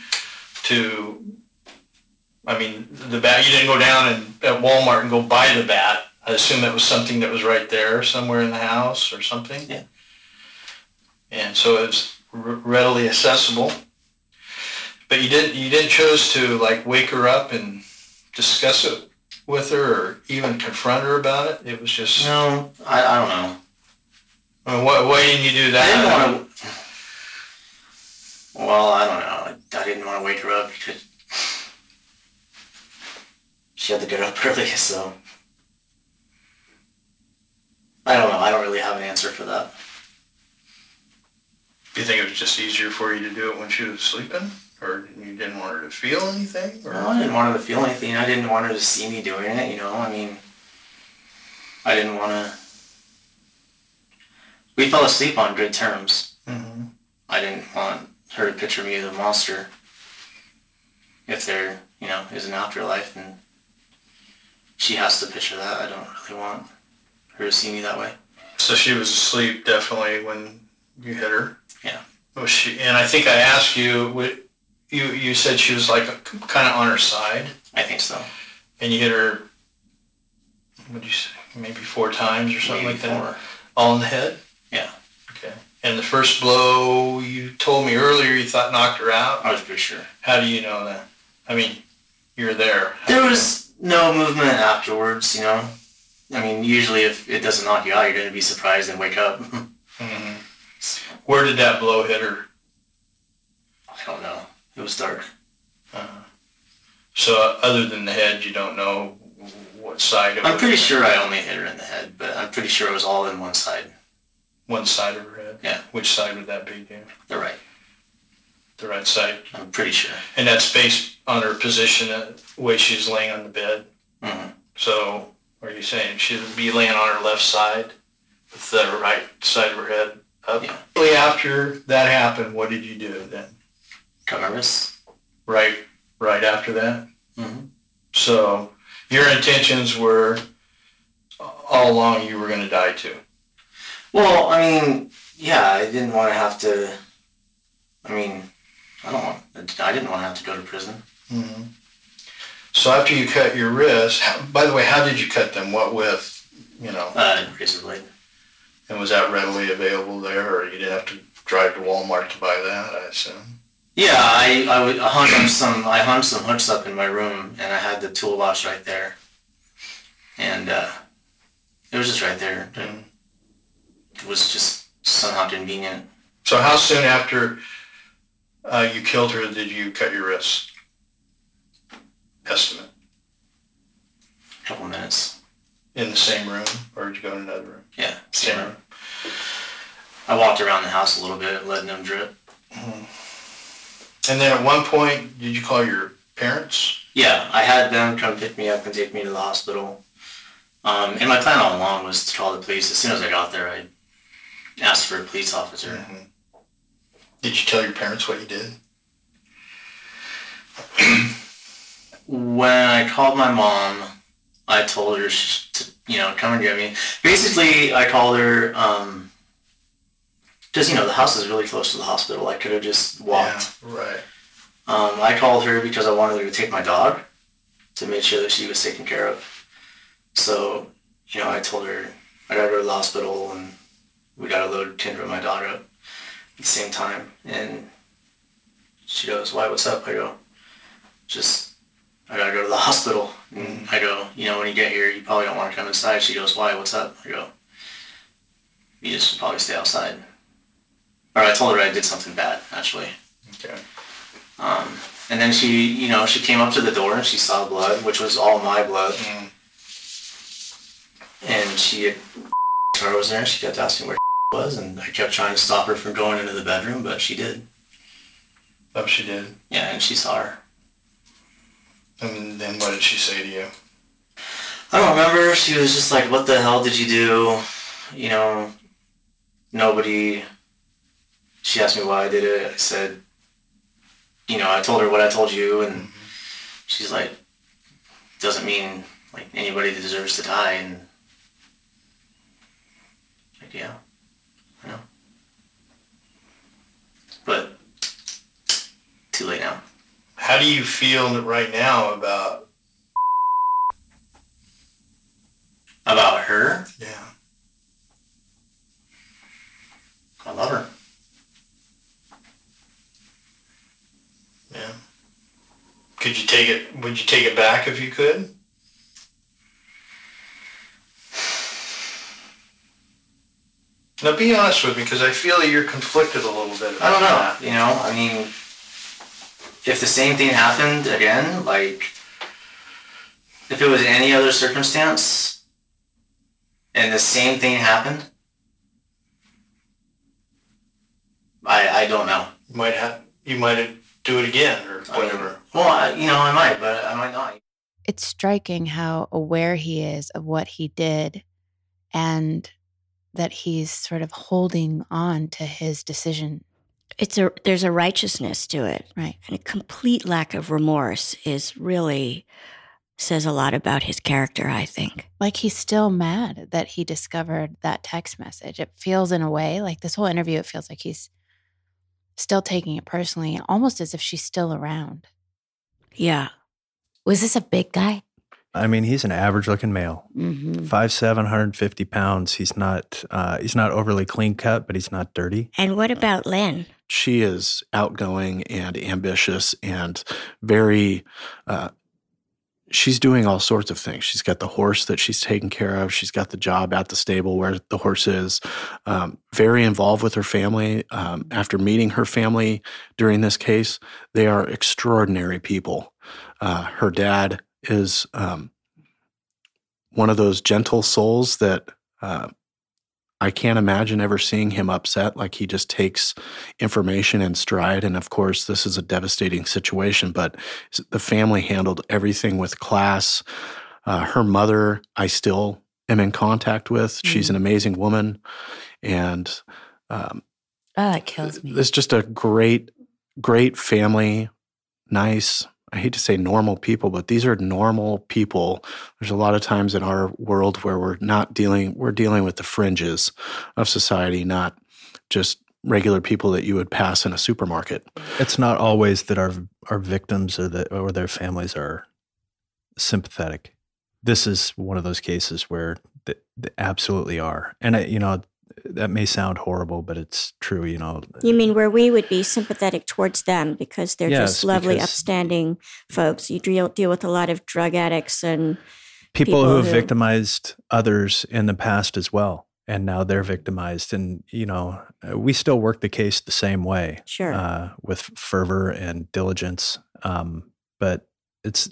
to, I mean, the bat. You didn't go down and at Walmart and go buy the bat. I assume it was something that was right there somewhere in the house or something. Yeah. And so it was r- readily accessible. But you didn't you didn't choose to like wake her up and discuss it with her or even confront her about it. It was just no, I, I don't know. I mean, why, why didn't you do that? I that? didn't want to. Well, I don't know. I didn't want to wake her up because she had to get up early, so. I don't know. I don't really have an answer for that. Do you think it was just easier for you to do it when she was sleeping, or you didn't want her to feel anything? Or No, I didn't want her to feel anything. I didn't want her to see me doing it, you know? I mean, I didn't want to. We fell asleep on good terms. hmm I didn't want her to picture me as a monster. If there, you know, is an afterlife, and she has to picture that. I don't really want her to see me that way. So she was asleep definitely when you hit her. Yeah. Was she? And I think I asked you. You you said she was like kind of on her side, I think so. and you hit her. What did you say? Maybe four times or something Maybe like that. four. All in the head. Yeah. Okay. And the first blow you told me earlier you thought knocked her out. I was pretty sure. How do you know that? I mean, you're there. How There do you was no movement afterwards, you know? I mean, usually if it doesn't knock you out, you're going to be surprised and wake up. know? Mhm. Where did that blow hit her? I don't know. It was dark. Uh, so other than the head, you don't know what side it I'm was. pretty sure I only hit her in the head, but I'm pretty sure it was all in one side. One side of her head. Yeah. Which side would that be, Dan? The right. The right side. I'm pretty sure. And that's based on her position, uh, the way she's laying on the bed. hmm So are you saying she would be laying on her left side with the right side of her head up? Yeah. Shortly after that happened, what did you do then? My. Right, right after that. hmm So your intentions were all along you were going to die too. Well, I mean, yeah, I didn't want to have to I mean, I don't want. I didn't want to have to go to prison. Mhm. So after you cut your wrists, how, by the way, how did you cut them? What with? You know, Uh, razor blade. and was that readily available there, or you didn't have to drive to Walmart to buy that? I assume. Yeah, I I, would, I hung up some. I hung some hooks up in my room, and I had the toolbox right there, and uh, it was just right there. and It was just somehow convenient. So how soon after uh, you killed her did you cut your wrist? Estimate. A couple minutes. In the same room, or did you go in another room? Yeah, Same same room. I walked around the house a little bit, letting them drip. And then at one point, did you call your parents? Yeah, I had them come pick me up and take me to the hospital. Um, and my plan all along was to call the police. As soon as I got there, I asked for a police officer. Mhm. Did you tell your parents what you did? When I called my mom, I told her to, you know, come and get me. Basically, I called her because you know the house is really close to the hospital. I could have just walked. Yeah, right. Um, I called her because I wanted her to take my dog to make sure that she was taken care of. So, you know, I told her I gotta go to the hospital and we gotta load Kendra, and my dog, up at the same time. And she goes, "Why? What's up?" I go, "Just I gotta go to the hospital." And I go, "You know, when you get here, you probably don't want to come inside." She goes, "Why? What's up?" I go, "You just probably stay outside." Or I told her I did something bad, actually. Okay. Um, and then she, you know, she came up to the door and she saw blood, which was all my blood. Mm. And she car was there. She kept asking where was, and I kept trying to stop her from going into the bedroom, but she did. Oh, she did. Yeah, and she saw her. And then what did she say to you? I don't remember. She was just like, "What the hell did you do?" You know, nobody. She asked me why I did it. I said, you know, I told her what I told you, and mm-hmm. she's like, doesn't mean like anybody deserves to die, and like, yeah, I know, but too late now. How do you feel right now about? About her, Yeah. I love her. Yeah. Could you take it? Would you take it back if you could? Now, be honest with me, because I feel that you're conflicted a little bit. I don't know. about You know, I mean, if the same thing happened again, like, if it was any other circumstance, and the same thing happened, I I don't know. You might have. You might do it again or I mean, whatever. Well, I, you know, I might, but I might not. It's striking how aware he is of what he did and that he's sort of holding on to his decision. It's a there's a righteousness to it. Right. And a complete lack of remorse is really says a lot about his character, I think. Like he's still mad that he discovered that text message. It feels in a way like this whole interview, it feels like he's still taking it personally, almost as if she's still around. Yeah. Was this a big guy? I mean, he's an average looking male. hmm Five seven, hundred fifty pounds. He's not uh, he's not overly clean cut, but he's not dirty. And what about Lynn? She is outgoing and ambitious and very. Uh, she's doing all sorts of things. She's got the horse that she's taking care of. She's got the job at the stable where the horse is. Um, very involved with her family. Um, after meeting her family during this case, they are extraordinary people. Uh, her dad is um, one of those gentle souls that uh, I can't imagine ever seeing him upset. Like he just takes information in stride. And of course, this is a devastating situation, but the family handled everything with class. Uh, her mother, I still am in contact with. She's an amazing woman. And um, Oh, that kills me. it's just a great, great family, nice. I hate to say normal people, but these are normal people. There's a lot of times in our world where we're not dealing, we're dealing with the fringes of society, not just regular people that you would pass in a supermarket. It's not always that our our victims or the or their families are sympathetic. This is one of those cases where they, they absolutely are, and I, you know that may sound horrible, but it's true. You know, You mean where we would be sympathetic towards them because they're Yes, just lovely, upstanding folks. You deal deal with a lot of drug addicts and people, people who have victimized others in the past as well, and now they're victimized, and you know, uh, we still work the case the same way. sure. uh, with fervor and diligence. Um, but it's,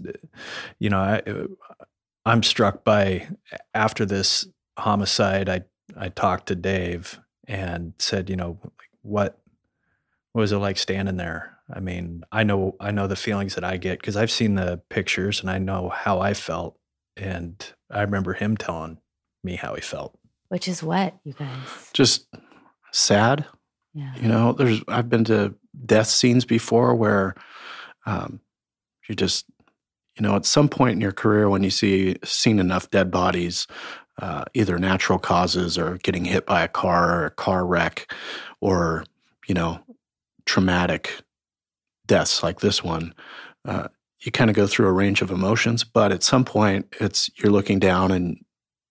you know, I, I'm struck by after this homicide, I, I talked to Dave and said, you know, like, what, what was it like standing there? I mean, I know, I know the feelings that I get because I've seen the pictures and I know how I felt. And I remember him telling me how he felt. Which is what, you guys? Just sad. Yeah. You know, there's I've been to death scenes before where um, you just, you know, at some point in your career when you see seen enough dead bodies, uh, either natural causes or getting hit by a car or a car wreck, or you know, traumatic deaths like this one, uh, you kind of go through a range of emotions. But at some point, it's you're looking down and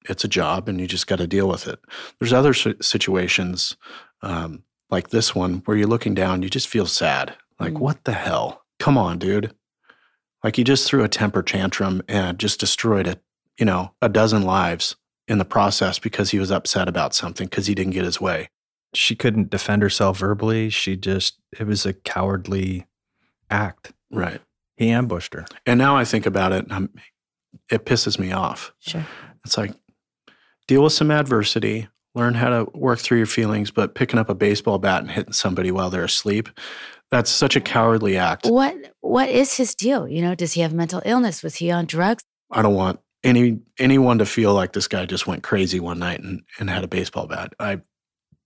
it's a job, and you just got to deal with it. There's other situations. Um, like this one where you're looking down, you just feel sad. Like, Mm. what the hell? Come on, dude. Like you just threw a temper tantrum and just destroyed it, you know, a dozen lives in the process because he was upset about something because he didn't get his way. She couldn't defend herself verbally. She just, it was a cowardly act. Right. He ambushed her. And now I think about it, and I'm, it pisses me off. Sure. It's like deal with some adversity, learn how to work through your feelings, but picking up a baseball bat and hitting somebody while they're asleep, that's such a cowardly act. What what is his deal? You know, does he have mental illness? Was he on drugs? I don't want any anyone to feel like this guy just went crazy one night and, and had a baseball bat. I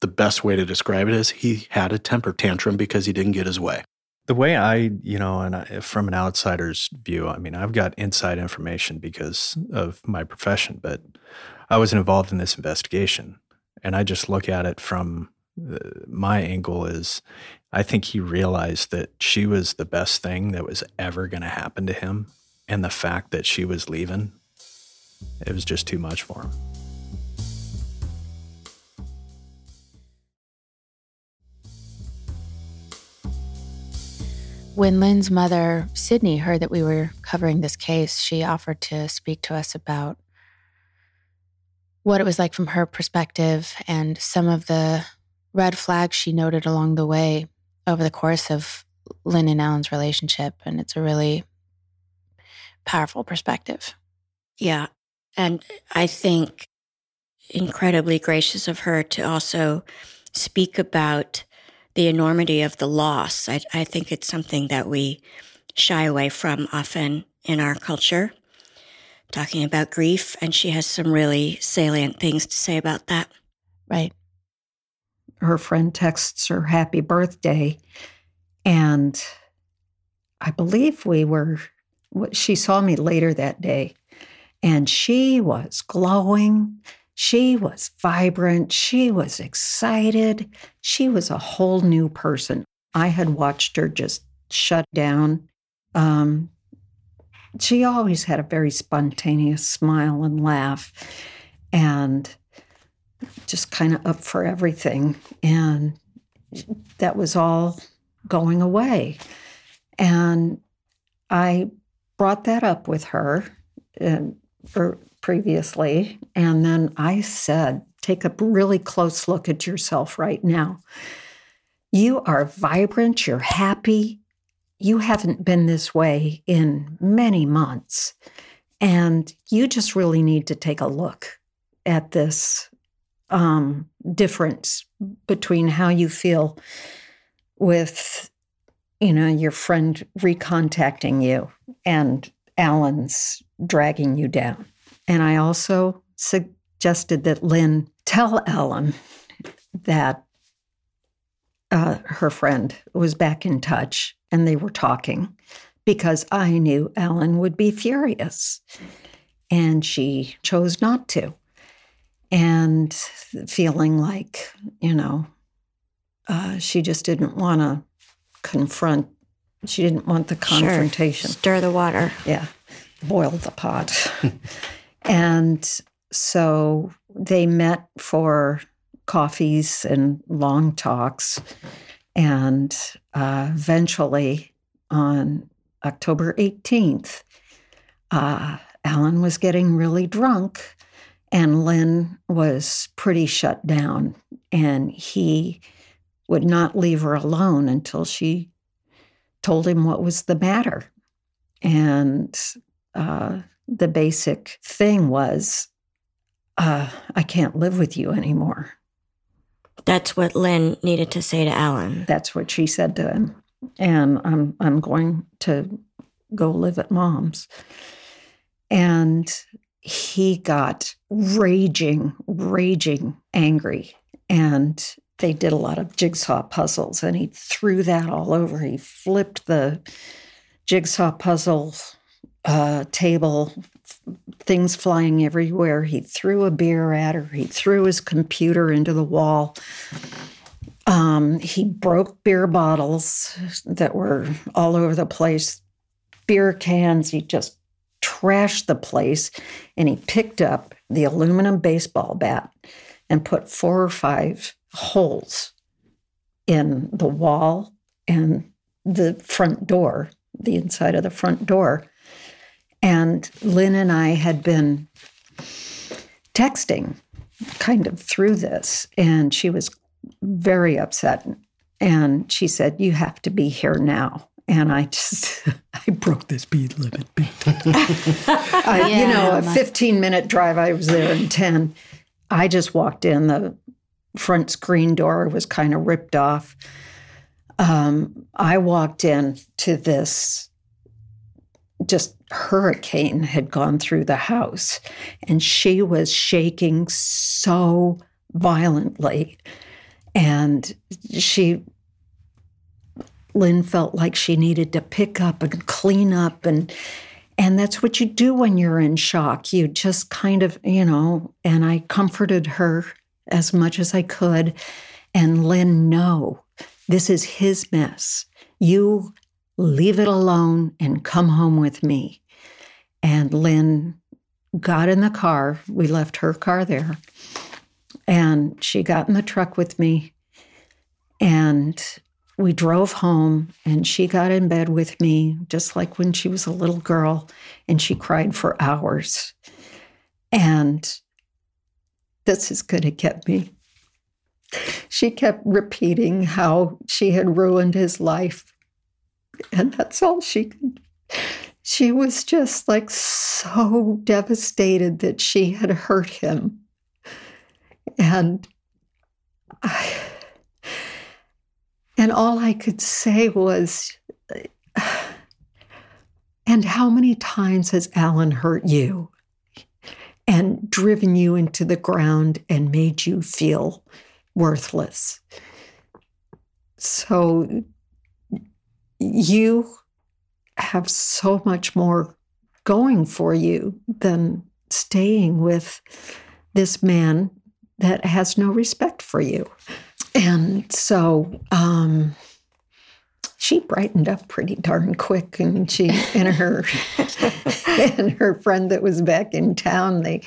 the best way to describe it is he had a temper tantrum because he didn't get his way. The way I, you know, and I, from an outsider's view, I mean, I've got inside information because of my profession, but I wasn't involved in this investigation. And I just look at it from uh, my angle is I think he realized that she was the best thing that was ever going to happen to him. And the fact that she was leaving, it was just too much for him. When Lynn's mother, Sydney, heard that we were covering this case, she offered to speak to us about what it was like from her perspective and some of the red flags she noted along the way over the course of Lynn and Alan's relationship. And it's a really powerful perspective. Yeah. And I think incredibly gracious of her to also speak about the enormity of the loss. I, I think it's something that we shy away from often in our culture, talking about grief. And she has some really salient things to say about that. Right. her friend texts her happy birthday and i believe we were she saw me later that day and she was glowing. She was vibrant. She was excited. She was a whole new person. I had watched her just shut down. Um, she always had a very spontaneous smile and laugh and just kind of up for everything. And that was all going away. And I brought that up with her and, previously. And then I said, take a really close look at yourself right now. You are vibrant, you're happy. You haven't been this way in many months. And you just really need to take a look at this um, difference between how you feel with, you know, your friend recontacting you and Alan's dragging you down. And I also suggested that Lynn tell Alan that uh, her friend was back in touch and they were talking because I knew Alan would be furious. And she chose not to and feeling like, you know, uh, she just didn't want to confront. She didn't want the confrontation. Sure. Stir the water. Yeah, boil the pot. and so they met for coffees and long talks. And uh, eventually, on October 18th, uh, Alan was getting really drunk, and Lynn was pretty shut down. And he would not leave her alone until she told him what was the matter. And uh, the basic thing was, uh, I can't live with you anymore. That's what Lynn needed to say to Alan. That's what she said to him. And I'm I'm going to go live at mom's. And he got raging, raging angry. And they did a lot of jigsaw puzzles and he threw that all over. He flipped the jigsaw puzzle uh, table, things flying everywhere. He threw a beer at her. He threw his computer into the wall. Um, he broke beer bottles that were all over the place, beer cans. He just trashed the place. And he picked up the aluminum baseball bat and put four or five holes in the wall and the front door, the inside of the front door. And Lynn and I had been texting kind of through this, and she was very upset. And she said, You have to be here now. And I just, I broke the speed limit. I, you know, a 15 minute drive, I was there in 10. I just walked in, the front screen door was kind of ripped off. Um, I walked in to this just hurricane had gone through the house and she was shaking so violently. And she lynn felt like she needed to pick up and clean up and and that's what you do when you're in shock. You just kind of you know and i comforted her as much as i could. And lynn no this is his mess. You leave it alone and come home with me. And Lynn got in the car. We left her car there. And she got in the truck with me. And we drove home. And she got in bed with me, just like when she was a little girl. And she cried for hours. And this is going to get me. She kept repeating how she had ruined his life and that's all she could. She was just like so devastated that she had hurt him. And I, and all I could say was, and how many times has Alan hurt you and driven you into the ground and made you feel worthless? So you have so much more going for you than staying with this man that has no respect for you. And so um, she brightened up pretty darn quick, and she and her and her friend that was back in town they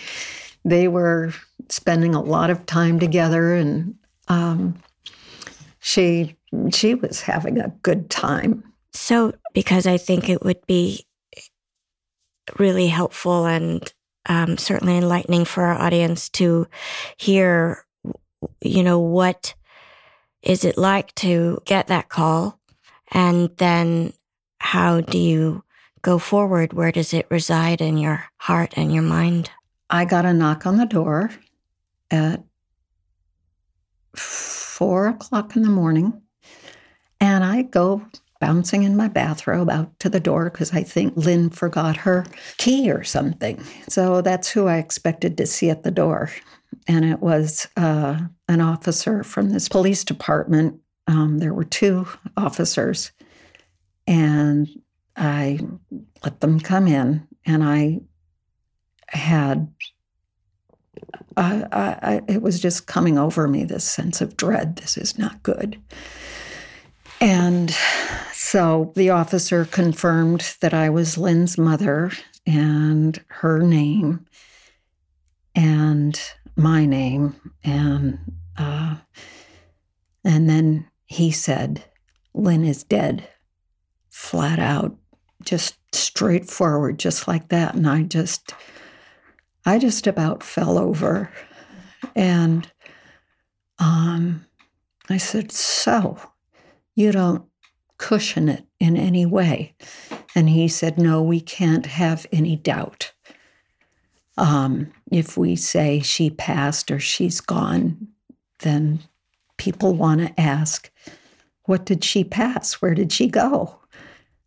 they were spending a lot of time together, and um, she she was having a good time. So, because I think it would be really helpful and um, certainly enlightening for our audience to hear, you know, what is it like to get that call? And then how do you go forward? Where does it reside in your heart and your mind? I got a knock on the door at four o'clock in the morning. And I go bouncing in my bathrobe out to the door because I think Lynn forgot her key or something. So that's who I expected to see at the door. And it was uh, an officer from this police department. Um, there were two officers. And I let them come in, and I had I, I, it was just coming over me this sense of dread. This is not good. And so the officer confirmed that I was Lynn's mother and her name and my name. And uh, and then he said Lynn is dead flat out just straightforward just like that. And I just I just about fell over. And um I said so you don't cushion it in any way and he said no we can't have any doubt um, if we say she passed or she's gone, then people want to ask, what did she pass? Where did she go?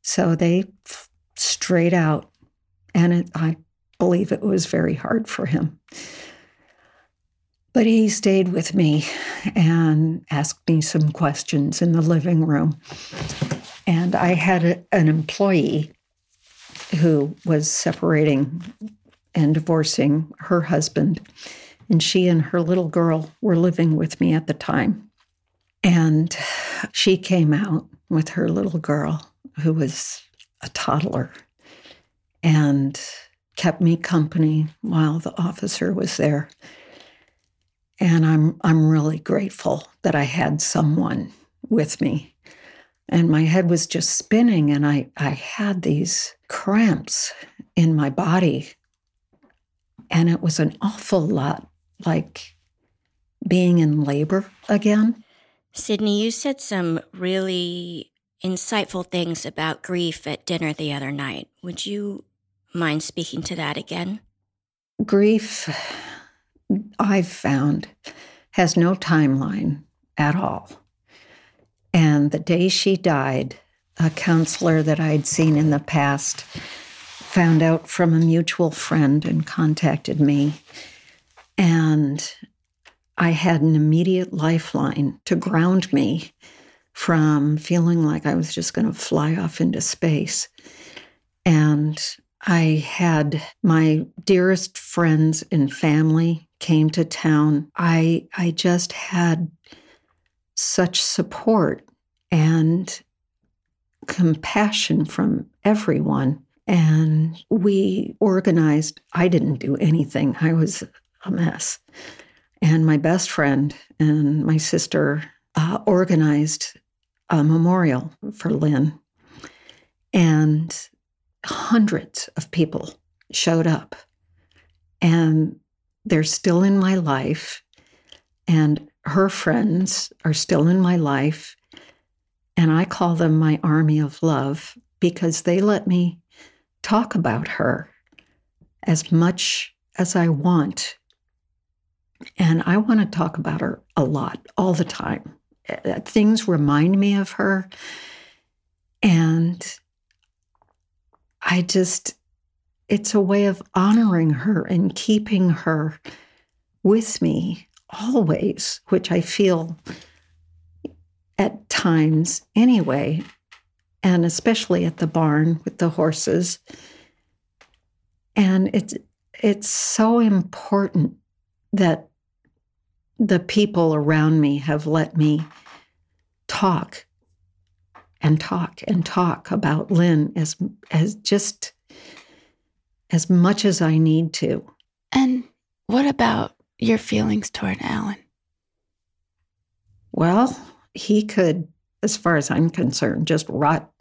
So they f- straight out, and it, I believe it was very hard for him. But he stayed with me and asked me some questions in the living room. And I had a, an employee who was separating and divorcing her husband. And she and her little girl were living with me at the time. And she came out with her little girl, who was a toddler, and kept me company while the officer was there. And I'm I'm really grateful that I had someone with me. And my head was just spinning and I, I had these cramps in my body and it was an awful lot like being in labor again. Sydney, you said some really insightful things about grief at dinner the other night. Would you mind speaking to that again? Grief, I've found, has no timeline at all. And the day she died, a counselor that I'd seen in the past found out from a mutual friend and contacted me. And I had an immediate lifeline to ground me from feeling like I was just going to fly off into space. And I had my dearest friends and family came to town. I I just had such support and compassion from everyone and we organized. I didn't do anything, I was a mess. And my best friend and my sister uh, organized a memorial for Lynn. And hundreds of people showed up. And they're still in my life. And her friends are still in my life. And I call them my army of love because they let me talk about her as much as I want. And I want to talk about her a lot, all the time. Uh, things remind me of her. And I just, it's a way of honoring her and keeping her with me always, which I feel at times anyway and especially at the barn with the horses. And it's it's so important that the people around me have let me talk and talk and talk about Lynn as as just as much as I need to. And what about your feelings toward Alan? Well, he could as far as I'm concerned, just rot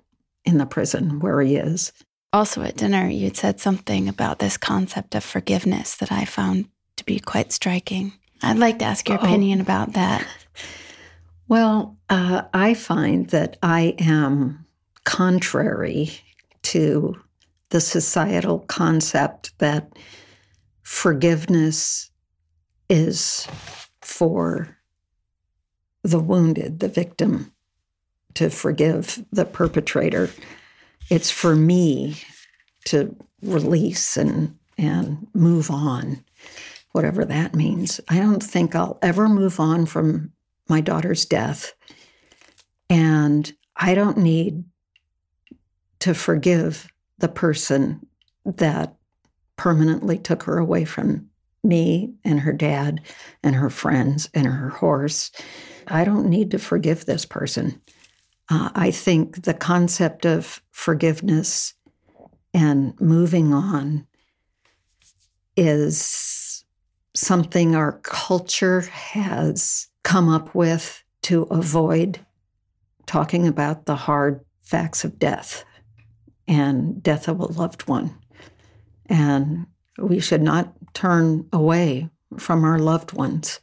in the prison where he is. Also at dinner, you'd said something about this concept of forgiveness that I found to be quite striking. I'd like to ask your opinion oh. about that. Well, uh, I find that I am contrary to the societal concept that forgiveness is for the wounded, the victim to forgive the perpetrator. It's for me to release and and move on, whatever that means. I don't think I'll ever move on from my daughter's death. And I don't need to forgive the person that permanently took her away from me and her dad and her friends and her horse. I don't need to forgive this person. Uh, I think the concept of forgiveness and moving on is something our culture has come up with to avoid talking about the hard facts of death and death of a loved one. And we should not turn away from our loved ones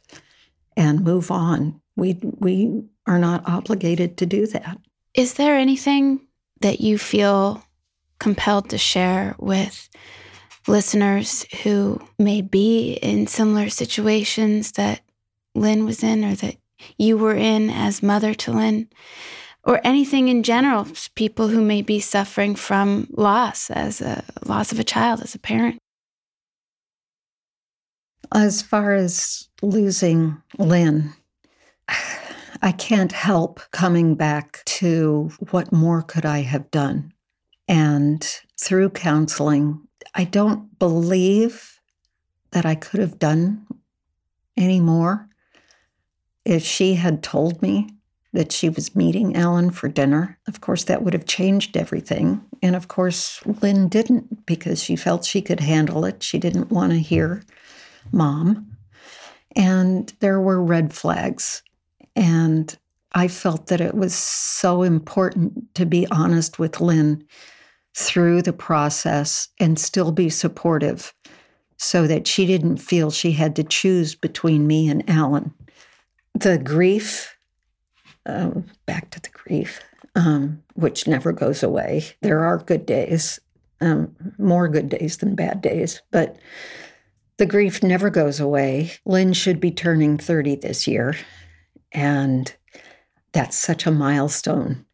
and move on. We, we are not obligated to do that. Is there anything that you feel compelled to share with listeners who may be in similar situations that Lynn was in or that you were in as mother to Lynn? Or anything in general, people who may be suffering from loss as a loss of a child as a parent. As far as losing Lynn, I can't help coming back to what more could I have done. And through counseling, I don't believe that I could have done any more. If she had told me that she was meeting Alan for dinner, of course, that would have changed everything. And of course, Lynn didn't because she felt she could handle it. She didn't want to hear mom. And there were red flags and I felt that it was so important to be honest with Lynn through the process and still be supportive so that she didn't feel she had to choose between me and Alan. The grief, um, back to the grief, um, which never goes away. There are good days, um, more good days than bad days, but the grief never goes away. Lynn should be turning 30 this year. And that's such a milestone.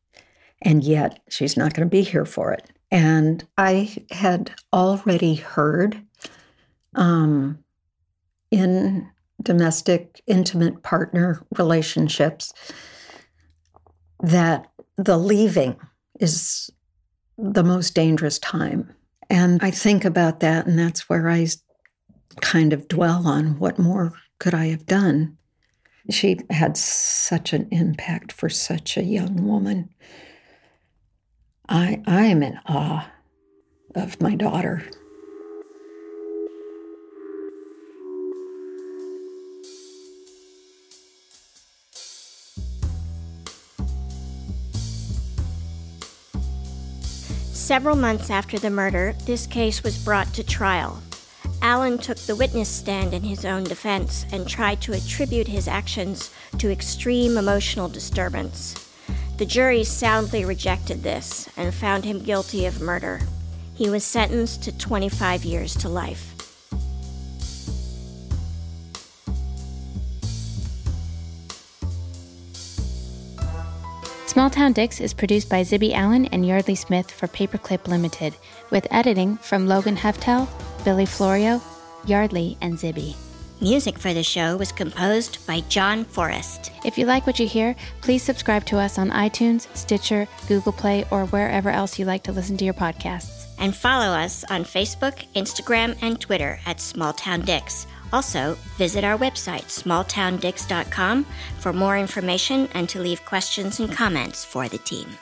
And yet she's not going to be here for it. And I had already heard um, in domestic, intimate partner relationships that the leaving is the most dangerous time. And I think about that, and that's where I kind of dwell on what more could I have done. She had such an impact for such a young woman. I, I am in awe of my daughter. Several months after the murder, this case was brought to trial. Alan took the witness stand in his own defense and tried to attribute his actions to extreme emotional disturbance. The jury soundly rejected this and found him guilty of murder. He was sentenced to 25 years to life. Small Town Dicks is produced by Zibby Allen and Yeardley Smith for Paperclip Limited, with editing from Logan Heftel Billy Florio, Yeardley, and Zibby. Music for the show was composed by John Forrest. If you like what you hear, please subscribe to us on iTunes, Stitcher, Google Play, or wherever else you like to listen to your podcasts. And follow us on Facebook, Instagram, and Twitter at Smalltown Dicks. Also, visit our website, smalltowndicks.com, for more information and to leave questions and comments for the team.